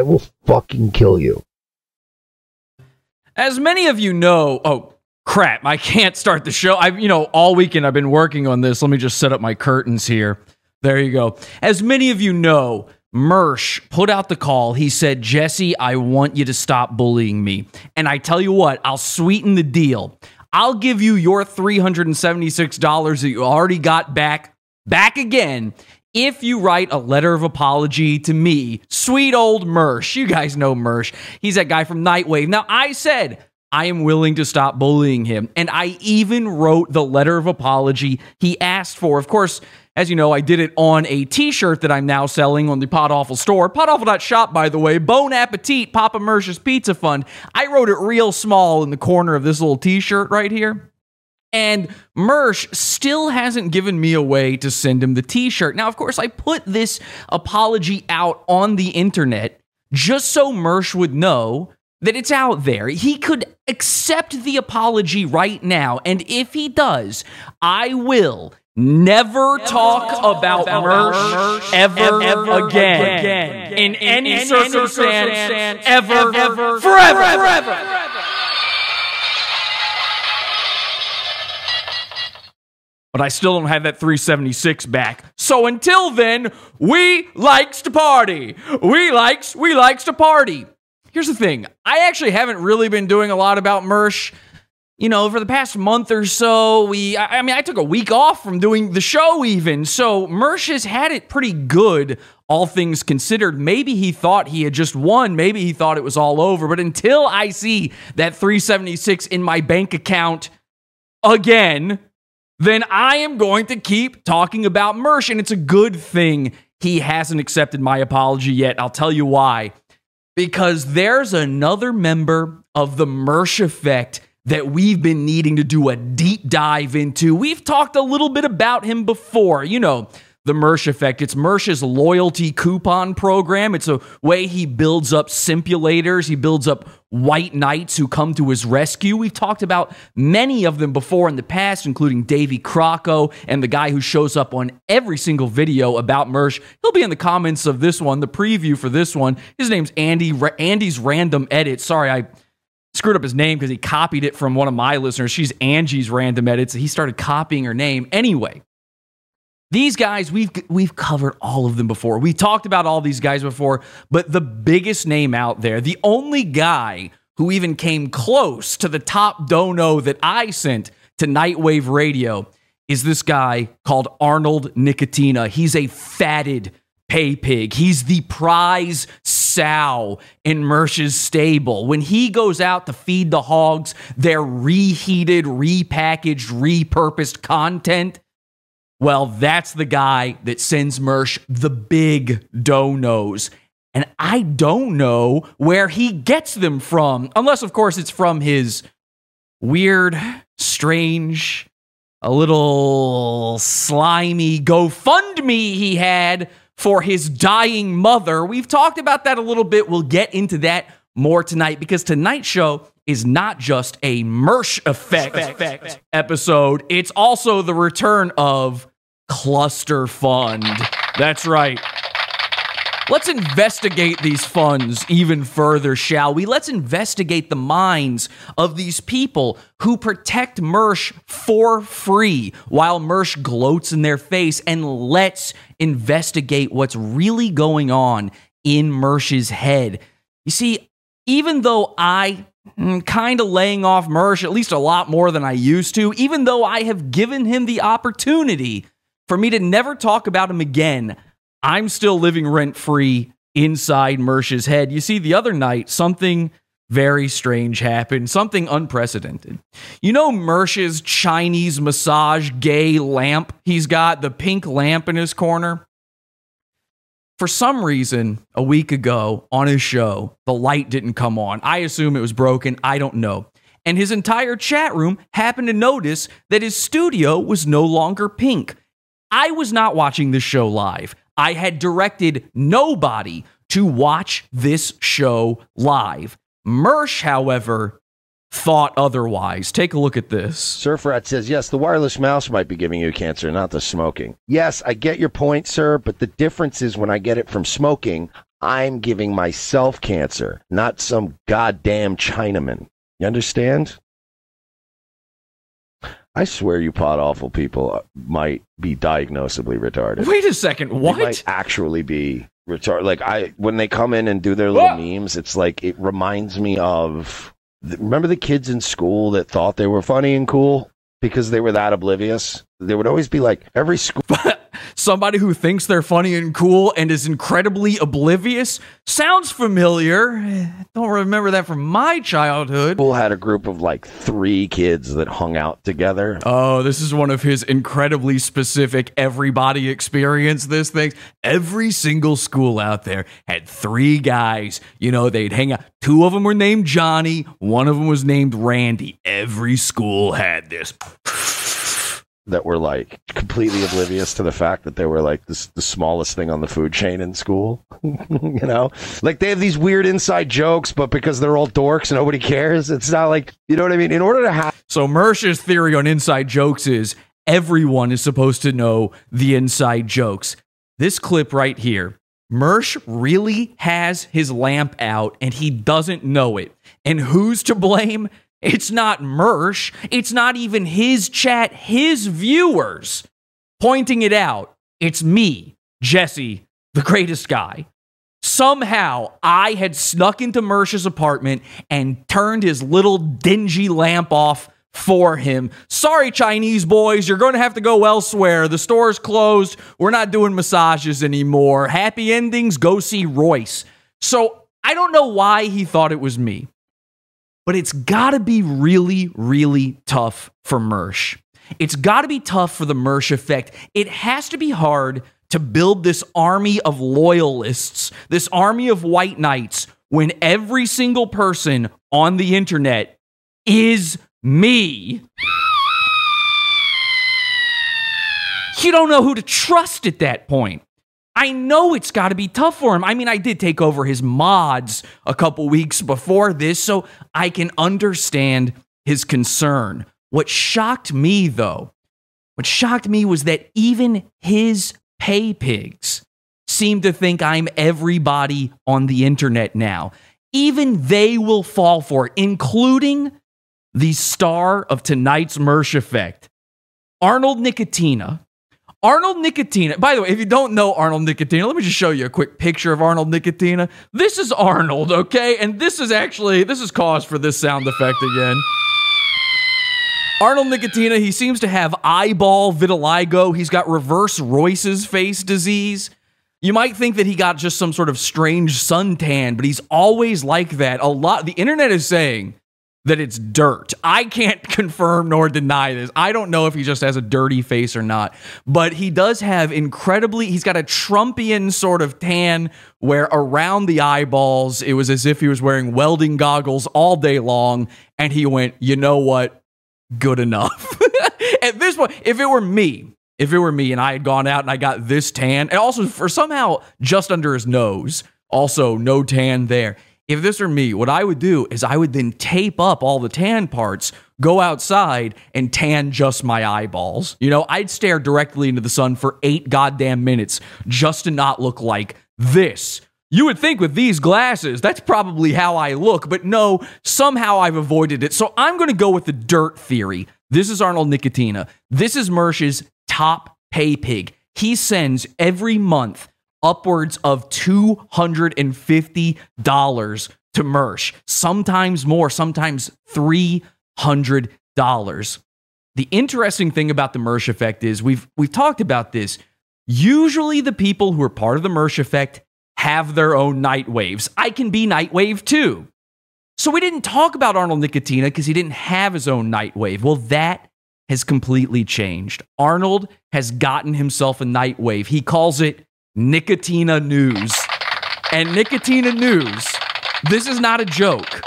I will fucking kill you. As many of you know, oh crap, I can't start the show. I've, you know, all weekend I've been working on this. Let me just set up my curtains here. There you go. As many of you know, Mersh put out the call. He said, Jesse, I want you to stop bullying me. And I tell you what, I'll sweeten the deal. I'll give you your $376 that you already got back, back again, if you write a letter of apology to me, sweet old Mersh. You guys know Mersh. He's that guy from Nightwave. Now, I said, I am willing to stop bullying him. And I even wrote the letter of apology he asked for. Of course, as you know, I did it on a t shirt that I'm now selling on the Pod Awful store. Podawful.shop, by the way. Bon Appetit, Papa Mersh's Pizza Fund. I wrote it real small in the corner of this little t shirt right here. And Mersh still hasn't given me a way to send him the t shirt. Now, of course, I put this apology out on the internet just so Mersh would know that it's out there. He could accept the apology right now. And if he does, I will never, never talk, talk, about, about Mersh, ever, ever again, again, in, in any, any circumstance, circumstance ever, ever, forever. forever. forever. But I still don't have that 376 back. So until then, we likes to party. We likes, we likes to party. Here's the thing I actually haven't really been doing a lot about Mersh. You know, for the past month or so, we, I, mean, I took a week off from doing the show even. So Mersh has had it pretty good, all things considered. Maybe he thought he had just won. Maybe he thought it was all over. But until I see that 376 in my bank account again, then I am going to keep talking about Mersh. And it's a good thing he hasn't accepted my apology yet. I'll tell you why because there's another member of the Mersh effect that we've been needing to do a deep dive into. We've talked a little bit about him before. You know, the Mersh effect. It's Mersh's loyalty coupon program. It's a way he builds up simulators. He builds up white knights who come to his rescue. We've talked about many of them before in the past, including Davey Crocko and the guy who shows up on every single video about Mersh. He'll be in the comments of this one, the preview for this one. His name's Andy. Andy's Random Edit. Sorry, I screwed up his name because he copied it from one of my listeners. She's Angie's Random Edits. He started copying her name. Anyway, these guys, we've we've covered all of them before. We talked about all these guys before, but the biggest name out there, the only guy who even came close to the top dono that I sent to Nightwave Radio is this guy called Arnold Nickatina. He's a fatted pay pig. He's the prize sow in Mersh's stable. When he goes out to feed the hogs their reheated, repackaged, repurposed content, well, that's the guy that sends Mersh the big donos. And I don't know where he gets them from, unless, of course, it's from his weird, strange, a little slimy GoFundMe he had for his dying mother. We've talked about that a little bit. We'll get into that more tonight because tonight's show is not just a Mersh effect, effect episode, it's also the return of Cluster Fund. That's right. Let's investigate these funds even further, shall we? Let's investigate the minds of these people who protect Mersh for free while Mersh gloats in their face. And let's investigate what's really going on in Mersh's head. You see, even though I mm, am kind of laying off Mersh at least a lot more than I used to, even though I have given him the opportunity for me to never talk about him again, I'm still living rent free inside Mersh's head. You see, the other night, something very strange happened, something unprecedented. You know Mersh's Chinese massage gay lamp? He's got the pink lamp in his corner. For some reason, a week ago on his show, the light didn't come on. I assume it was broken. I don't know. And his entire chat room happened to notice that his studio was no longer pink. I was not watching this show live. I had directed nobody to watch this show live. Mersh, however, thought otherwise. Take a look at this. Surfrat says, yes, the wireless mouse might be giving you cancer, not the smoking. Yes, I get your point, sir, but the difference is when I get it from smoking, I'm giving myself cancer, not some goddamn Chinaman. You understand? I swear you Pod Awful people uh, might be diagnosably retarded. Wait a second. They What? might actually be retarded. Like I, when they come in and do their little What? memes, it's like it reminds me of. Remember the kids in school that thought they were funny and cool because they were that oblivious. They would always be like every school. Somebody who thinks they're funny and cool and is incredibly oblivious sounds familiar. Eh, Don't remember that from my childhood. School had a group of like three kids that hung out together. Oh, this is one of his incredibly specific everybody experience this thing. Every single school out there had three guys. You know, they'd hang out. Two of them were named Johnny, one of them was named Randy. Every school had this. That were like completely oblivious to the fact that they were like the smallest thing on the food chain in school. you know, like they have these weird inside jokes, but because they're all dorks, nobody cares. It's not like you know what I mean. In order to have So Mersh's theory on inside jokes is everyone is supposed to know the inside jokes. This clip right here, Mersh really has his lamp out and he doesn't know it. And who's to blame? It's not Mersh. It's not even his chat, his viewers pointing it out. It's me, Jesse, the greatest guy. Somehow I had snuck into Mersh's apartment and turned his little dingy lamp off for him. Sorry, Chinese boys, you're going to have to go elsewhere. The store's closed. We're not doing massages anymore. Happy endings, go see Royce. So I don't know why he thought it was me, but it's got to be really, really tough for Mersh. It's got to be tough for the Mersh effect. It has to be hard to build this army of loyalists, this army of white knights, when every single person on the internet is me. You don't know who to trust at that point. I know it's got to be tough for him. I mean, I did take over his mods a couple weeks before this, so I can understand his concern. What shocked me, though, what shocked me was that even his pay pigs seem to think I'm everybody on the internet now. Even they will fall for it, including the star of tonight's Mersh Effect, Arnold Nickatina. Arnold Nickatina. By the way, if you don't know Arnold Nickatina, let me just show you a quick picture of Arnold Nickatina. This is Arnold, okay? And this is actually this is cause for this sound effect again. Arnold Nickatina, he seems to have eyeball vitiligo. He's got reverse Royce's face disease. You might think that he got just some sort of strange suntan, but he's always like that. A lot the internet is saying that it's dirt. I can't confirm nor deny this. I don't know if he just has a dirty face or not, but he does have incredibly, he's got a Trumpian sort of tan where around the eyeballs, it was as if he was wearing welding goggles all day long. And he went, you know what? Good enough. At this point, if it were me, if it were me and I had gone out and I got this tan, and also for somehow just under his nose, also no tan there. If this were me, what I would do is I would then tape up all the tan parts, go outside and tan just my eyeballs. You know, I'd stare directly into the sun for eight goddamn minutes just to not look like this. You would think with these glasses, that's probably how I look, but no, somehow I've avoided it. So I'm going to go with the dirt theory. This is Arnold Nickatina. This is Mersh's top pay pig. He sends every month upwards of $250 to Mersh, sometimes more, sometimes $300. The interesting thing about the Mersh effect is we've we've talked about this. Usually the people who are part of the Mersh effect have their own night waves. I can be Nightwave too. So we didn't talk about Arnold Nickatina because he didn't have his own night wave. Well, that has completely changed. Arnold has gotten himself a night wave. He calls it Nickatina News. And Nickatina News, this is not a joke,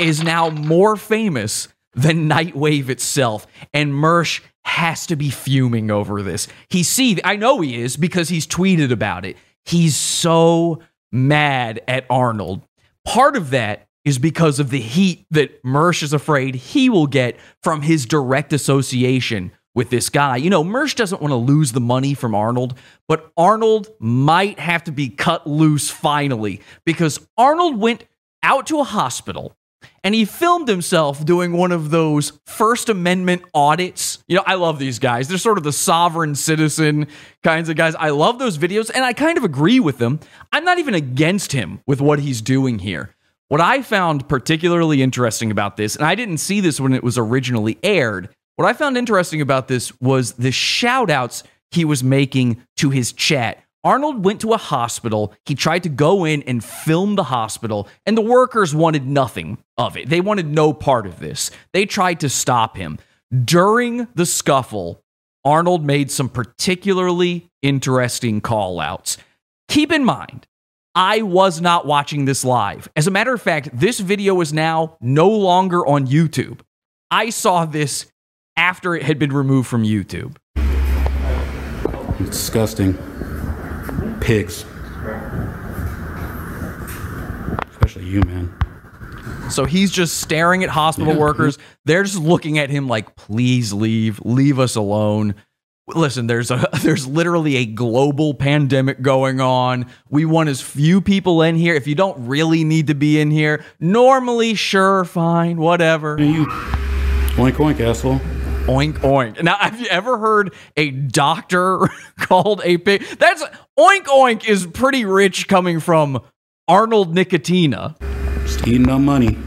is now more famous than Nightwave itself. And Mersh has to be fuming over this. He see I know he is because he's tweeted about it. He's so mad at Arnold. Part of that is because of the heat that Mersh is afraid he will get from his direct association with this guy. You know, Mersh doesn't want to lose the money from Arnold, but Arnold might have to be cut loose finally because Arnold went out to a hospital and he filmed himself doing one of those First Amendment audits. You know, I love these guys. They're sort of the sovereign citizen kinds of guys. I love those videos and I kind of agree with them. I'm not even against him with what he's doing here. What I found particularly interesting about this, and I didn't see this when it was originally aired, what I found interesting about this was the shout outs he was making to his chat. Arnold went to a hospital. He tried to go in and film the hospital, and the workers wanted nothing of it. They wanted no part of this. They tried to stop him. During the scuffle, Arnold made some particularly interesting call outs. Keep in mind, I was not watching this live. As a matter of fact, this video is now no longer on YouTube. I saw this after it had been removed from YouTube. It's disgusting. Pigs. Especially you, man. So he's just staring at hospital Yeah. workers. They're just looking at him like, please leave, leave us alone. Listen, there's a there's literally a global pandemic going on. We want as few people in here. If you don't really need to be in here, normally, sure, fine, whatever. You. Oink oink, asshole. Oink oink. Now, have you ever heard a doctor called a pig? That's oink oink is pretty rich coming from Arnold Nickatina. Just eating on money.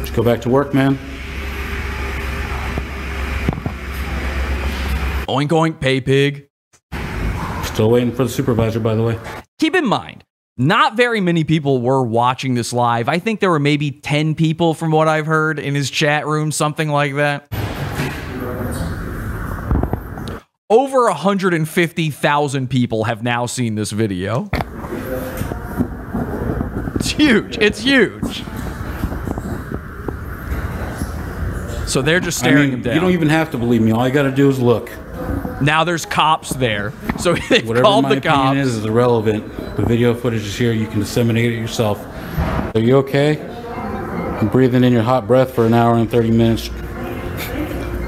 Just go back to work, man. Oink oink, pay pig. Still waiting for the supervisor, by the way. Keep in mind, not very many people were watching this live. I think there were maybe 10 people from what I've heard in his chat room, something like that. Over 150,000 people have now seen this video. It's huge. It's huge. So they're just I staring mean, him down. you don't even have to believe me. All you got to do is look. Now there's cops there. So Whatever called the cops. opinion is is irrelevant. The video footage is here. You can disseminate it yourself. Are you okay? I'm breathing in your hot breath for an hour and 30 minutes.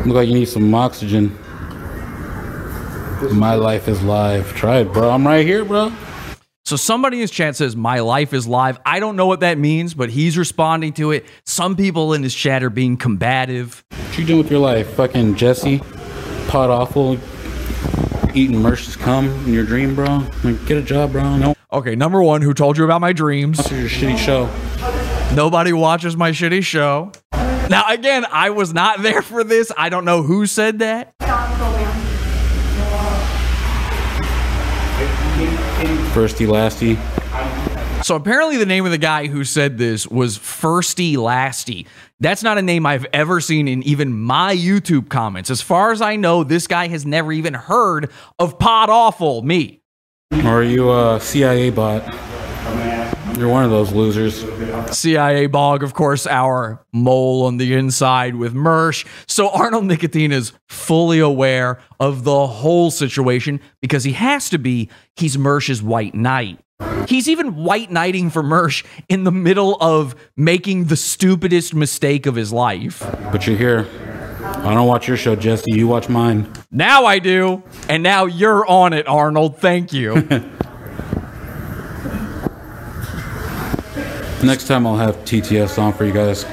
Look like you need some oxygen. My life is live. Try it, bro. I'm right here, bro. So somebody in his chat says, My life is live. I don't know what that means, but he's responding to it. Some people in his chat are being combative. What you doing with your life? Fucking Jesse, awful, eating Mersh's cum in your dream, bro? Like, get a job, bro. No, Okay, number one, who told you about my dreams? your shitty show. Nobody watches my shitty show. Now, again, I was not there for this. I don't know who said that. Firsty, lasty. So apparently, the name of the guy who said this was Firsty Lasty. That's not a name I've ever seen in even my YouTube comments. As far as I know, this guy has never even heard of Pod Awful, me. Or are you a CIA bot? You're one of those losers. CIA Bog, of course, our mole on the inside with Mersh. So Arnold Nicotine is fully aware of the whole situation because he has to be. He's Mersh's white knight. He's even white knighting for Mersh in the middle of making the stupidest mistake of his life. But you're here. I don't watch your show, Jesse. You watch mine. Now I do, and now you're on it, Arnold. Thank you. Next time I'll have TTS on for you guys.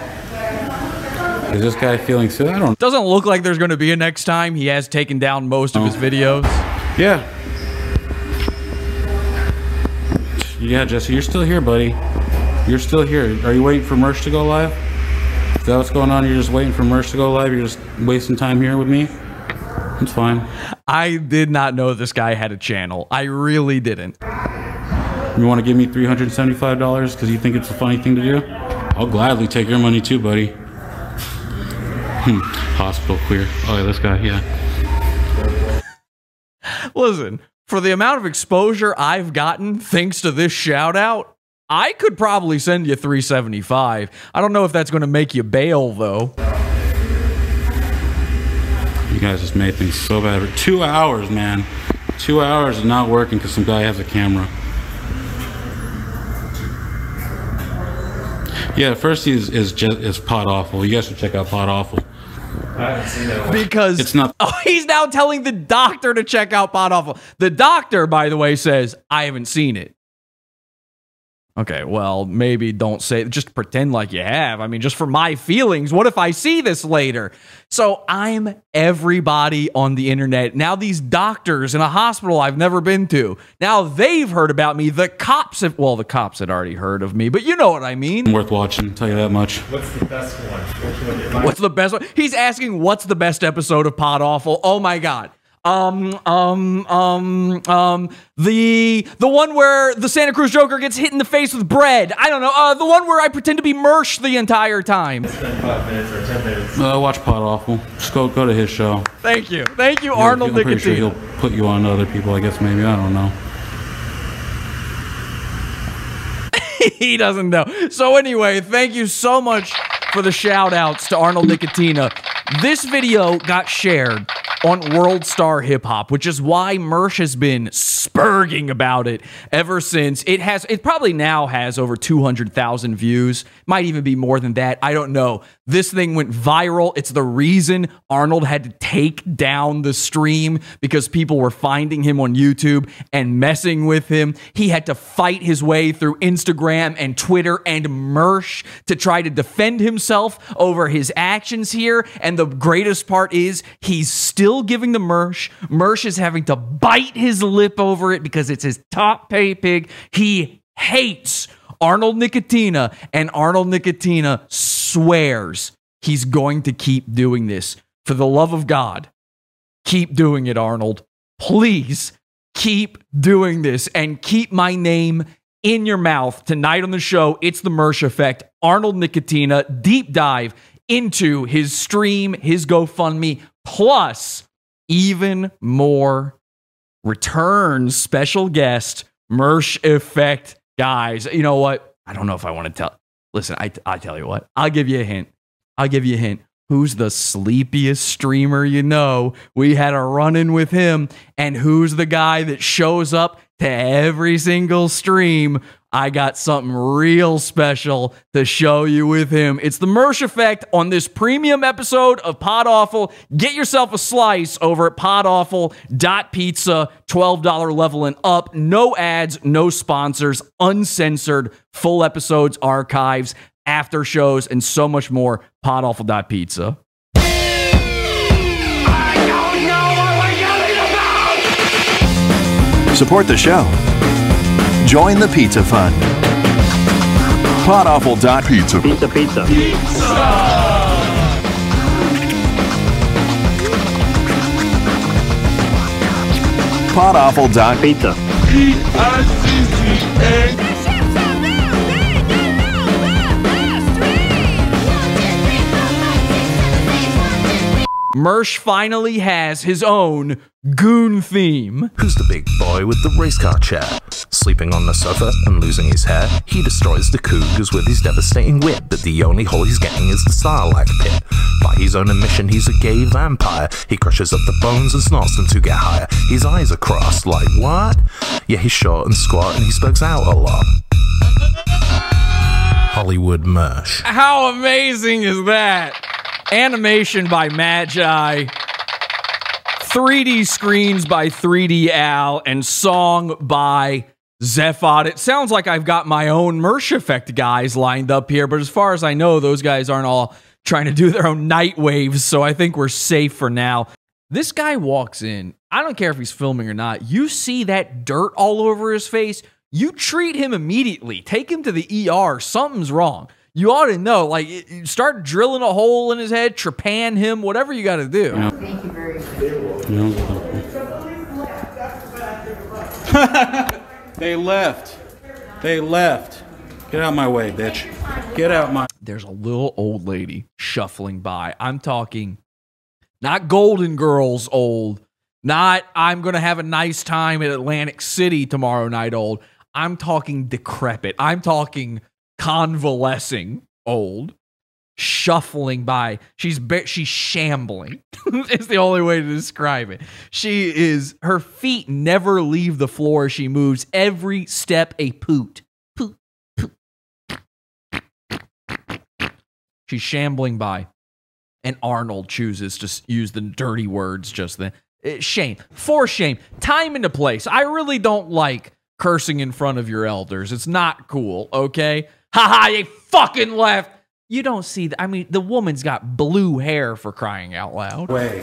Is this guy feeling sick? I don't. Doesn't look like there's going to be a next time. He has taken down most of his oh. videos. Yeah. Yeah, Jesse, you're still here, buddy. You're still here. Are you waiting for Mersh to go live? Is that what's going on? You're just waiting for Mersh to go live? You're just wasting time here with me? It's fine. I did not know this guy had a channel. I really didn't. You want to give me $375 because you think it's a funny thing to do? I'll gladly take your money too, buddy. Hmm. Hospital queer. Oh, yeah, this guy, yeah. Listen, for the amount of exposure I've gotten thanks to this shout out, I could probably send you 375. I don't know if that's going to make you bail though. You guys just made things so bad. For two hours, man. Two hours of not working because some guy has a camera. Yeah, first is is just is Pod Awful. You guys should check out Pod Awful. Because It's not- Oh, he's now telling the doctor to check out Pod Awful. The doctor, by the way, says I haven't seen it. Okay, well, maybe don't say just pretend like you have. I mean, just for my feelings, what if I see this later? So I'm everybody on the internet. Now these doctors in a hospital I've never been to. Now they've heard about me. The cops have well, the cops had already heard of me, but you know what I mean. worth watching. Tell you that much. What's the best one? Which one did What's the best one? He's asking what's the best episode of Pod Awful. Oh my god. Um, um, um, um, the the one where the Santa Cruz Joker gets hit in the face with bread. I don't know. Uh, the one where I pretend to be Mersh the entire time. spend five minutes or ten minutes? Uh, watch Pod Awful. Just go go to his show. Thank you, thank you, He'll- Arnold I'm pretty sure he'll put you on to other people. I guess maybe I don't know. he doesn't know. So anyway, thank you so much for the shout outs to Arnold Nickatina. This video got shared on Worldstar Hip Hop, which is why Mersh has been spurging about it ever since. It has it probably now has over 200,000 views. Might even be more than that. I don't know. This thing went viral. It's the reason Arnold had to take down the stream because people were finding him on YouTube and messing with him. He had to fight his way through Instagram and Twitter and Mersh to try to defend himself over his actions here. And the greatest part is he's still giving the Mersh. Mersh is having to bite his lip over it because it's his top pay pig. He hates Arnold Nickatina, and Arnold Nickatina swears he's going to keep doing this. For the love of God, keep doing it, Arnold. Please keep doing this and keep my name in your mouth. Tonight on the show, it's the Mersh Effect. Arnold Nickatina, deep dive into his stream, his GoFundMe, plus even more returns special guest Mersh Effect guys. You know what? I don't know if I want to tell. Listen, I I tell you what. I'll give you a hint. I'll give you a hint. Who's the sleepiest streamer you know? We had a run in with him. And who's the guy that shows up to every single stream? I got something real special to show you with him. It's the Mersh Effect on this premium episode of Pod Awful. Get yourself a slice over at podawful.pizza, $12 level and up. No ads, no sponsors, uncensored, full episodes, archives, after shows, and so much more. Podawful.pizza. Support the show. Join the Pizza Fund. Podawful.pizza. Pizza, pizza. Podawful.pizza. Pizza. Mersh finally has his own goon theme. Who's the big boy with the race car chair? Sleeping on the sofa and losing his hair, he destroys the cougars with his devastating wit. But the only hole he's getting is the Starlight Pit. By his own admission, he's a gay vampire. He crushes up the bones and snorts them to get higher. His eyes are crossed, like what? Yeah, he's short and squat and he spokes out a lot. Hollywood Mersh. How amazing is that? Animation by Magi. 3D screens by 3D Al and song by Zephod. It sounds like I've got my own Mersh Effect guys lined up here, but as far as I know, those guys aren't all trying to do their own night waves, so I think we're safe for now. This guy walks in. I don't care if he's filming or not. You see that dirt all over his face, you treat him immediately. Take him to the ER. Something's wrong. You ought to know. Like, start drilling a hole in his head, trepan him, whatever you got to do. Thank you they left. They left. Get out my way, bitch. Get out my. there's a little old lady shuffling by. I'm talking not Golden Girls old, not I'm going to have a nice time at Atlantic City tomorrow night old. I'm talking decrepit. I'm talking convalescing old, shuffling by. She's ba- she's shambling. it's the only way to describe it. She is her feet never leave the floor she moves. Every step a poot. Poot. poot. She's shambling by. and Arnold chooses to use the dirty words just then. Eh, Shame. For shame. Time into place. I really don't like cursing in front of your elders. It's not cool, okay? Haha, you fucking left. You don't see that. I mean, the woman's got blue hair for crying out loud. Way.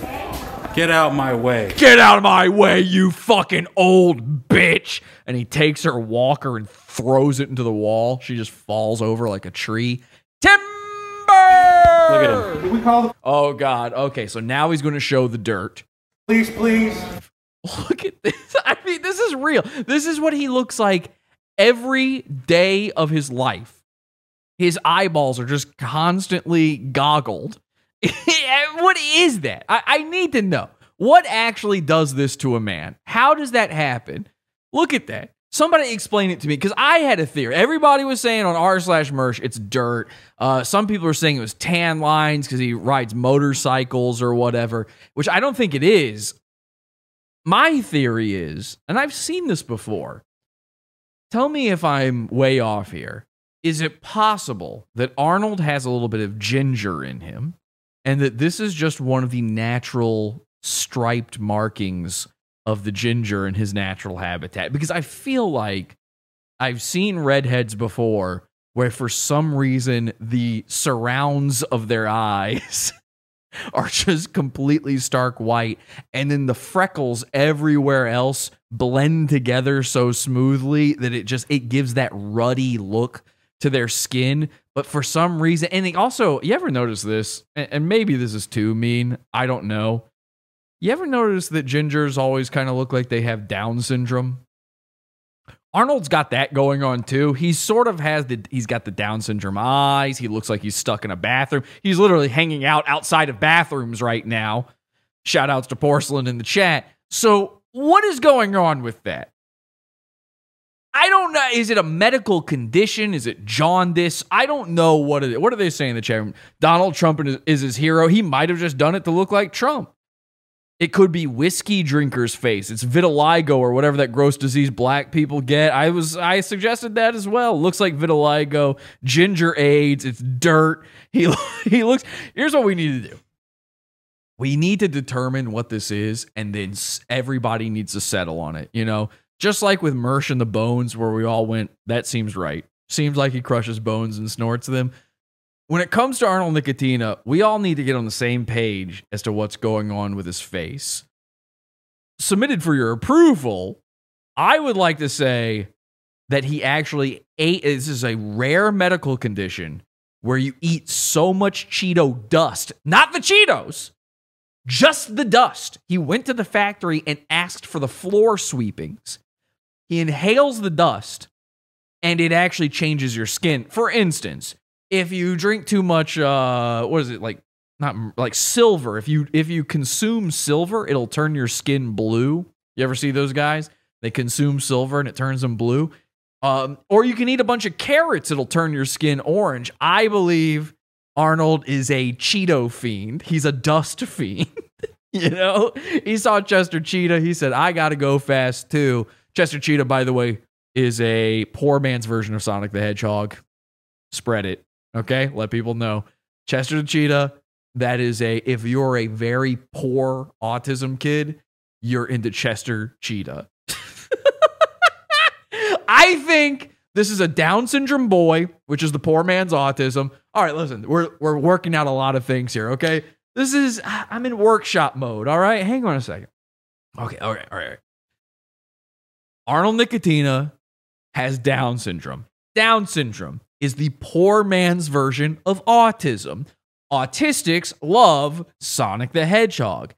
Get out of my way. Get out of my way, you fucking old bitch. And he takes her walker and throws it into the wall. She just falls over like a tree. Timber! Look at him. Did we call the Oh, God. Okay, so now he's going to show the dirt. Please, please? Look at this. I mean, this is real. This is what he looks like every day of his life. His eyeballs are just constantly goggled. what is that? I, I need to know. What actually does this to a man? How does that happen? Look at that. Somebody explain it to me because I had a theory. Everybody was saying on r slash Mersh it's dirt. Uh, some people are saying it was tan lines because he rides motorcycles or whatever, which I don't think it is. My theory is, and I've seen this before. Tell me if I'm way off here. Is it possible that Arnold has a little bit of ginger in him and that this is just one of the natural striped markings of the ginger in his natural habitat? Because I feel like I've seen redheads before where for some reason the surrounds of their eyes are just completely stark white and then the freckles everywhere else blend together so smoothly that it just it gives that ruddy look to their skin but for some reason and they also you ever notice this and maybe this is too mean i don't know you ever notice that gingers always kind of look like they have down syndrome Arnold's got that going on too. He sort of has the he's got the Down syndrome eyes. He looks like he's stuck in a bathroom. He's literally hanging out outside of bathrooms right now. Shout outs to Porcelain in the chat. So, what is going on with that? I don't know. Is it a medical condition? Is it jaundice? I don't know what it is. What are they saying in the chat room? Donald Trump is, is his hero. He might have just done it to look like Trump. It could be whiskey drinker's face. It's vitiligo or whatever that gross disease black people get. I was I suggested that as well. Looks like vitiligo, ginger AIDS, it's dirt. He he looks Here's what we need to do. We need to determine what this is and then everybody needs to settle on it, you know? Just like with Mersh and the Bones where we all went that seems right. Seems like he crushes bones and snorts them when it comes to Arnold Nickatina, we all need to get on the same page as to what's going on with his face. Submitted for your approval, I would like to say that he actually ate. This is a rare medical condition where you eat so much Cheeto dust, not the Cheetos, just the dust. He went to the factory and asked for the floor sweepings. He inhales the dust and it actually changes your skin. For instance, if you drink too much uh what is it like not like silver. If you if you consume silver it'll turn your skin blue. You ever see those guys? They consume silver and it turns them blue. Um or you can eat a bunch of carrots. It'll turn your skin orange. I believe arnold is a cheeto fiend. He's a dust fiend. You know? He saw chester cheetah. He said i gotta go fast too chester cheetah by the way is a poor man's version of sonic the hedgehog spread it Okay, let people know. Chester the Cheetah, that is a if you're a very poor autism kid, you're into Chester Cheetah. I think this is a Down syndrome boy, which is the poor man's autism. All right, listen, we're we're working out a lot of things here, okay? This is I'm in workshop mode, all right? Hang on a second. Okay, all right, all right. all right. Arnold Nickatina has Down syndrome. Down syndrome is the poor man's version of autism. Autistics love Sonic the Hedgehog.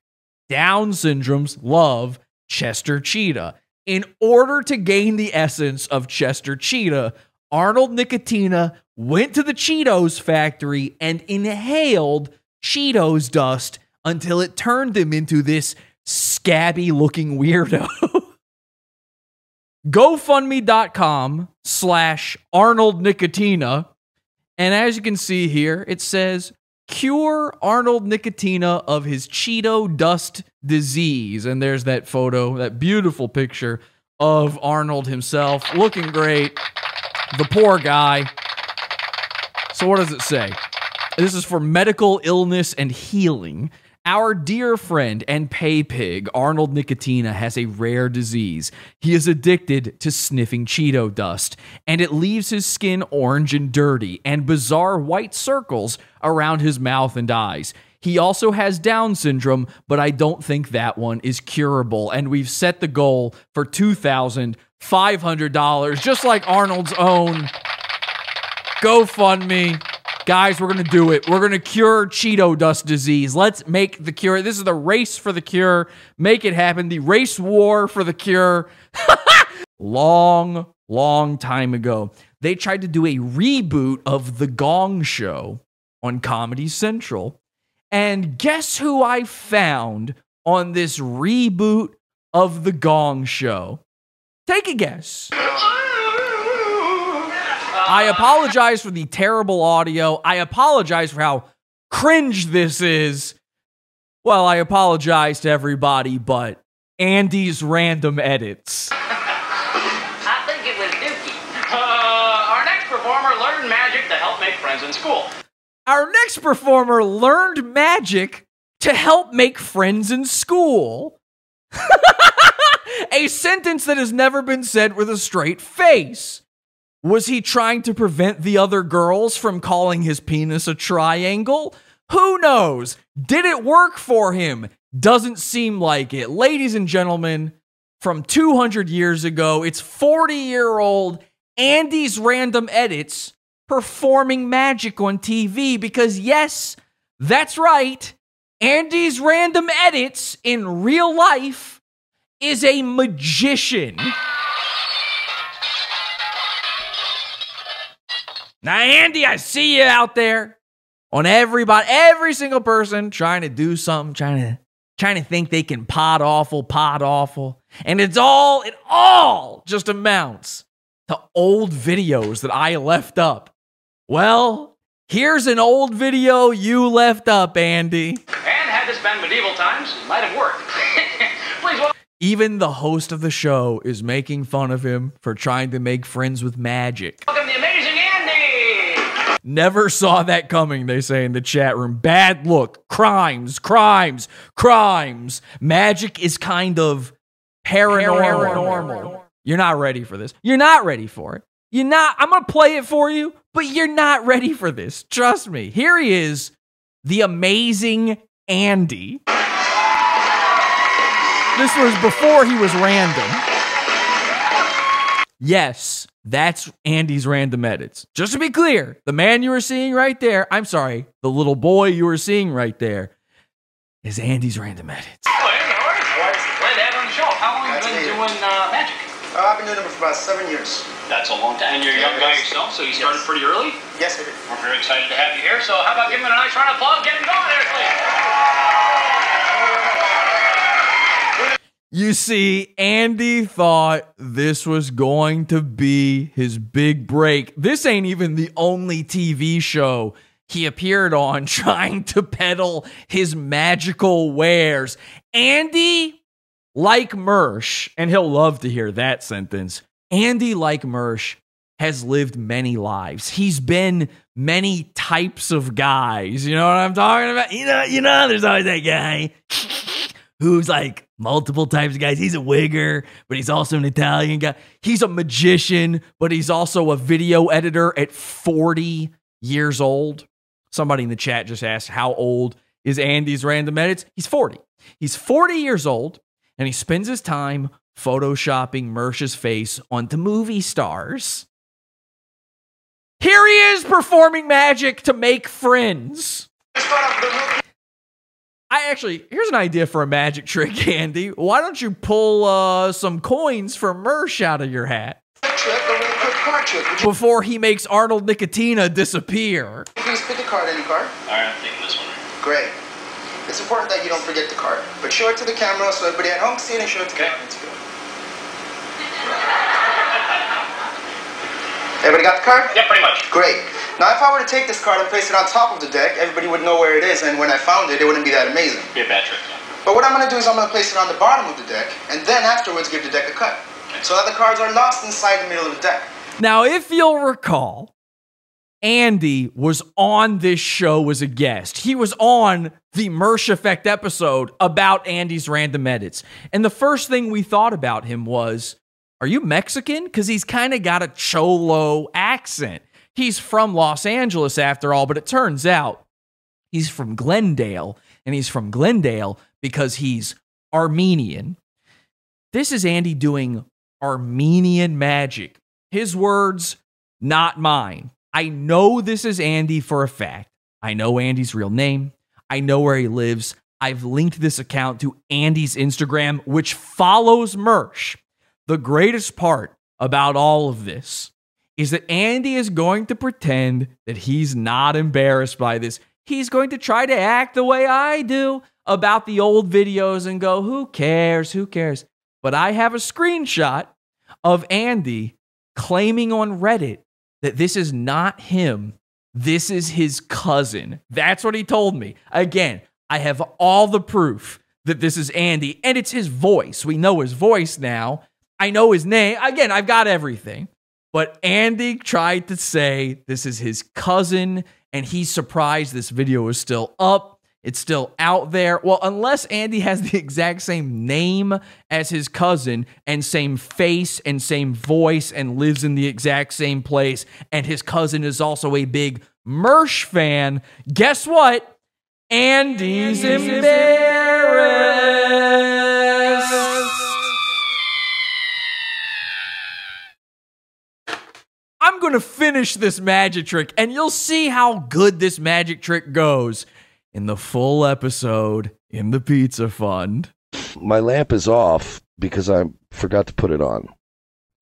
Down syndromes love Chester Cheetah. In order to gain the essence of Chester Cheetah, Arnold Nickatina went to the Cheetos factory and inhaled Cheetos dust until it turned him into this scabby looking weirdo. GoFundMe.com slash Arnold Nickatina. And as you can see here, it says cure Arnold Nickatina of his Cheeto dust disease. And there's that photo, that beautiful picture of Arnold himself looking great. The poor guy. So, what does it say? This is for medical illness and healing. Our dear friend and pay pig, Arnold Nickatina, has a rare disease. He is addicted to sniffing Cheeto dust, and it leaves his skin orange and dirty, and bizarre white circles around his mouth and eyes. He also has Down syndrome, but I don't think that one is curable. And we've set the goal for $2,500, just like Arnold's own GoFundMe. Guys, we're going to do it. We're going to cure Cheeto dust disease. Let's make the cure. This is the race for the cure. Make it happen. The race war for the cure. long, long time ago, they tried to do a reboot of The Gong Show on Comedy Central. And guess who I found on this reboot of The Gong Show? Take a guess. I apologize for the terrible audio. I apologize for how cringe this is. Well, I apologize to everybody, but Andy's random edits. I think it was Dookie. Uh, our next performer learned magic to help make friends in school. Our next performer learned magic to help make friends in school. a sentence that has never been said with a straight face. Was he trying to prevent the other girls from calling his penis a triangle? Who knows? Did it work for him? Doesn't seem like it. Ladies and gentlemen, from 200 years ago, it's 40 year old Andy's random edits performing magic on TV because, yes, that's right. Andy's random edits in real life is a magician. Now, Andy, I see you out there on everybody, every single person trying to do something, trying to trying to think they can Pod Awful, Pod Awful. And it's all, it all just amounts to old videos that I left up. Well, here's an old video you left up, Andy. And had this been medieval times, it might have worked. Even the host of the show is making fun of him for trying to make friends with magic. Welcome the amazing! Never saw that coming, they say in the chat room. Bad look. Crimes, crimes, crimes. Magic is kind of paranormal. You're not ready for this. You're not ready for it. You're not. I'm going to play it for you, but you're not ready for this. Trust me. Here he is, the amazing Andy. This was before he was random. Yes, that's Andy's random edits. Just to be clear, the man you were seeing right there, I'm sorry, the little boy you were seeing right there is Andy's random edits. Glad to have on the show. How long have you been doing uh, magic? Uh, I've been doing it for about seven years. That's a long time. And you're a young guy yourself, so you started Yes. pretty early. Yes, I did. We're very excited to have you here. So how about giving it a nice round of applause, getting going there, please? You see, Andy thought this was going to be his big break. This ain't even the only TV show he appeared on trying to peddle his magical wares. Andy, like Mersh, and he'll love to hear that sentence. Andy, like Mersh, has lived many lives. He's been many types of guys. You know what I'm talking about? You know, you know, there's always that guy who's like multiple types of guys. He's a wigger, but he's also an Italian guy. He's a magician, but he's also a video editor at 40 years old. Somebody in the chat just asked, How old is Andy's random edits? He's 40. He's 40 years old, and he spends his time photoshopping Mersh's face onto movie stars. Here he is performing magic to make friends. I actually, here's an idea for a magic trick, Andy. Why don't you pull uh, some coins from Mersh out of your hat Trick, a really quick card trick. Would you before he makes Arnold Nickatina disappear? please pick a card, any card? All right, I'm taking this one. Great. It's important that you don't forget the card. But show it to the camera so everybody at home can see it and show it to the Okay. audience. too. Everybody got the card? Yeah, pretty much. Great. Now, if I were to take this card and place it on top of the deck, everybody would know where it is, and when I found it, it wouldn't be that amazing. Be a bad trick. But what I'm going to do is I'm going to place it on the bottom of the deck, and then afterwards give the deck a cut. So that the cards are lost inside the middle of the deck. Now, if you'll recall, Andy was on this show as a guest. He was on the Mersh Effect episode about Andy's random edits. And the first thing we thought about him was, are you Mexican? Because he's kind of got a cholo accent. He's from Los Angeles after all, but it turns out he's from Glendale. And he's from Glendale because he's Armenian. This is Andy doing Armenian magic. His words, not mine. I know this is Andy for a fact. I know Andy's real name. I know where he lives. I've linked this account to Andy's Instagram, which follows Mersh. The greatest part about all of this is that Andy is going to pretend that he's not embarrassed by this. He's going to try to act the way I do about the old videos and go, who cares? Who cares? But I have a screenshot of Andy claiming on Reddit that this is not him. This is his cousin. That's what he told me. Again, I have all the proof that this is Andy and it's his voice. We know his voice now. I know his name. Again, I've got everything. But Andy tried to say this is his cousin and he's surprised this video is still up. It's still out there. Well, unless Andy has the exact same name as his cousin and same face and same voice and lives in the exact same place, and his cousin is also a big Mersh fan, guess what? Andy's embarrassed. Going to finish this magic trick, and you'll see how good this magic trick goes in the full episode in the Pizza Fund. My lamp is off because I forgot to put it on.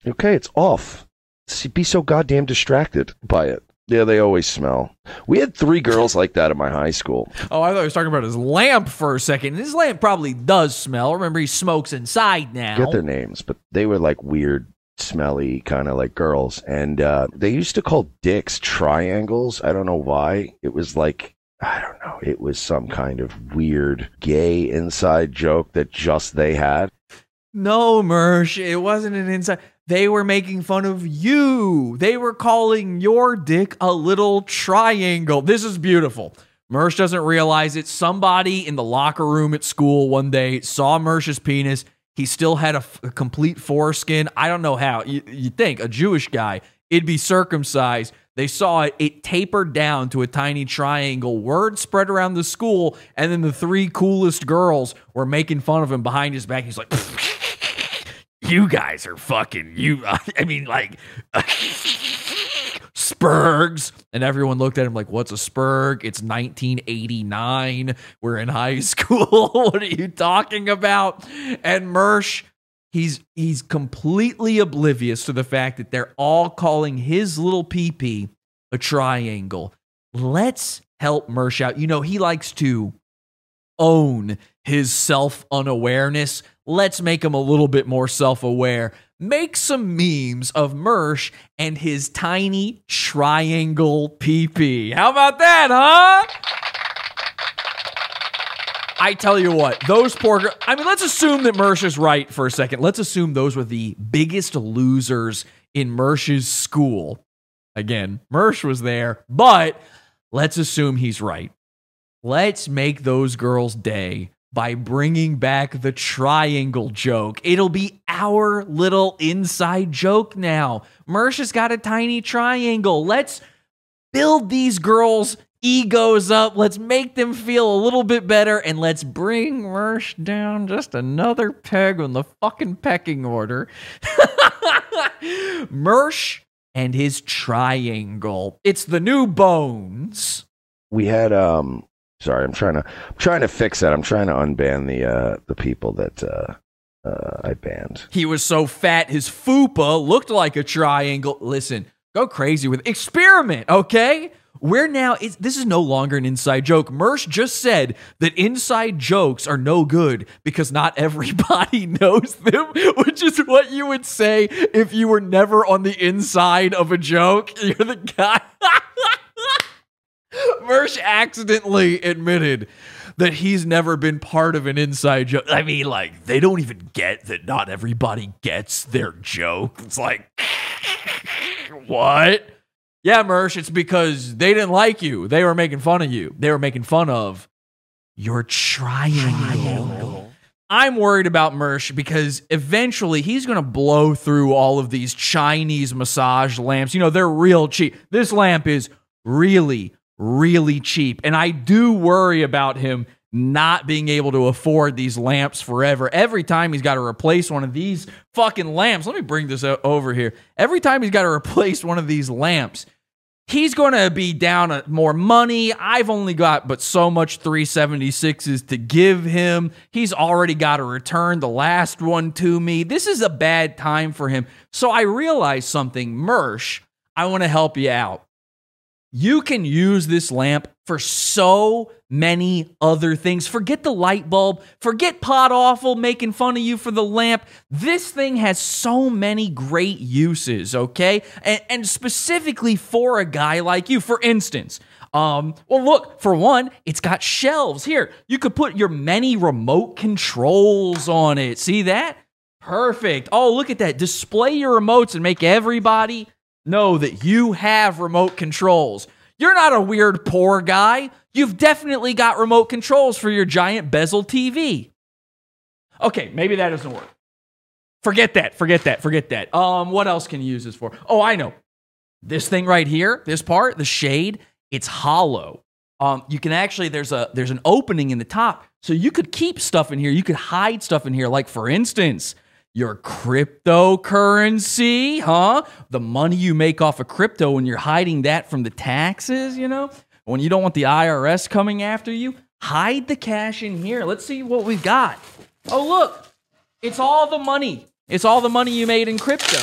Okay, it's off. See, Be so goddamn distracted by it. Yeah, they always smell. We had three girls like that at my high school. Oh, I thought he was talking about his lamp for a second. His lamp probably does smell. Remember, he smokes inside now. Get their names, but they were like weird, smelly, kind of like girls. And uh, they used to call dicks triangles. I don't know why. It was like I don't know. It was some kind of weird gay inside joke that just they had. No, Mersh, it wasn't an inside. They were making fun of you. They were calling your dick a little triangle. This is beautiful. Mersh doesn't realize it. Somebody in the locker room at school one day saw Mersh's penis. He still had a, complete foreskin. I don't know how. You, you think a Jewish guy, it'd be circumcised. They saw it, it tapered down to a tiny triangle. Word spread around the school, and then the three coolest girls were making fun of him behind his back. He's like, You guys are fucking, you, I mean, like, Spurgs. And everyone looked at him like, What's a Spurg? It's 1989. We're in high school. what are you talking about? And Mersh he's he's completely oblivious to the fact that they're all calling his little peepee a triangle. Let's help Mersh out. You know, he likes to own his self unawareness. Let's make him a little bit more self aware. Make some memes of Mersh and his tiny triangle peepee. How about that, huh? I tell you what, those poor. I mean, let's assume that Mersh is right for a second. Let's assume those were the biggest losers in Mersh's school. Again, Mersh was there, but let's assume he's right. Let's make those girls' day by bringing back the triangle joke. It'll be our little inside joke now. Mersh has got a tiny triangle. Let's build these girls' egos up. Let's make them feel a little bit better and let's bring Mersh down just another peg on the fucking pecking order. Mersh and his triangle. It's the new bones. We had um sorry, I'm trying to I'm trying to fix that. I'm trying to unban the uh the people that uh uh I banned. He was so fat his fupa looked like a triangle. Listen, go crazy with experiment, okay? We're now, this is no longer an inside joke. Mersh just said that inside jokes are no good because not everybody knows them, which is what you would say if you were never on the inside of a joke. You're the guy. Mersh accidentally admitted that he's never been part of an inside joke. I mean, like, they don't even get that not everybody gets their joke. It's like, what? Yeah, Mersh, it's because they didn't like you. They were making fun of you. They were making fun of your triangle. I'm worried about Mersh because eventually he's going to blow through all of these Chinese massage lamps. You know, they're real cheap. This lamp is really, really cheap. And I do worry about him not being able to afford these lamps forever. Every time he's got to replace one of these fucking lamps, let me bring this over here. Every time he's got to replace one of these lamps, he's going to be down more money. I've only got but so much 376s to give him. He's already got to return the last one to me. This is a bad time for him. So I realized something, Mersh, I want to help you out. You can use this lamp for so many other things. Forget the light bulb, forget Pod Awful making fun of you for the lamp. This thing has so many great uses, okay? And, and specifically for a guy like you. For instance, um, well, look, for one, it's got shelves. Here, you could put your many remote controls on it. See that? Perfect. Oh, look at that. Display your remotes and make everybody know that you have remote controls. You're not a weird poor guy. You've definitely got remote controls for your giant bezel TV. Okay, maybe that doesn't work. Forget that. Forget that. Forget that. Um, what else can you use this for? Oh, I know. This thing right here, this part, the shade, it's hollow. Um, you can actually there's a there's an opening in the top, so you could keep stuff in here. You could hide stuff in here. Like for instance, your cryptocurrency, huh? The money you make off of crypto when you're hiding that from the taxes, you know? When you don't want the IRS coming after you, hide the cash in here. Let's see what we've got. Oh, look. It's all the money. It's all the money you made in crypto.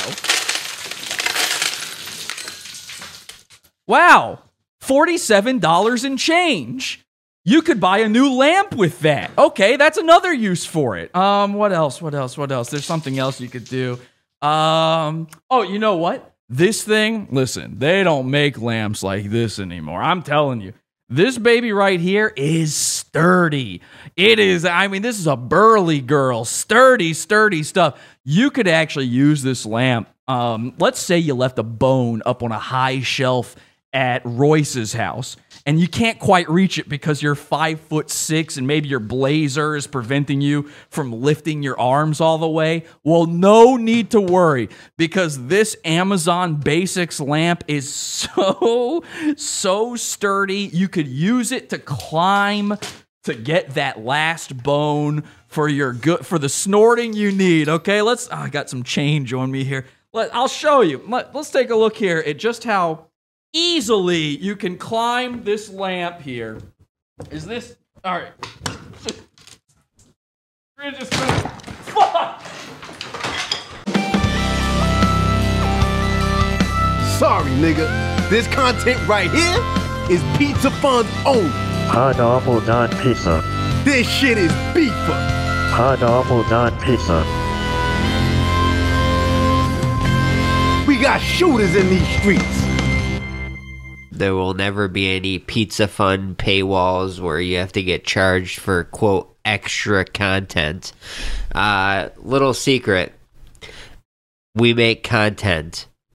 Wow. $47 in change. You could buy a new lamp with that. Okay, that's another use for it. Um, what else? What else? What else? There's something else you could do. Um, oh, you know what? This thing, listen, they don't make lamps like this anymore. I'm telling you. This baby right here is sturdy. It is, I mean, this is a burly girl, sturdy, sturdy stuff. You could actually use this lamp. Um, let's say you left a bone up on a high shelf at Royce's house and you can't quite reach it because you're five foot six and maybe your blazer is preventing you from lifting your arms all the way. Well, no need to worry because this Amazon Basics lamp is so, so sturdy. You could use it to climb to get that last bone for your good for the snorting you need. Okay, let's. Oh, I got some change on me here. Let, I'll show you. Let, let's take a look here at just how easily you can climb this lamp here. Is this all right? We're just gonna- Fuck! Sorry, nigga. This content right here is Pizza Fun's own. Pineapple dot pizza. This shit is beefer. Pineapple dot pizza. We got shooters in these streets. There will never be any Pizza Fund paywalls where you have to get charged for quote extra content. Uh, little secret: we make content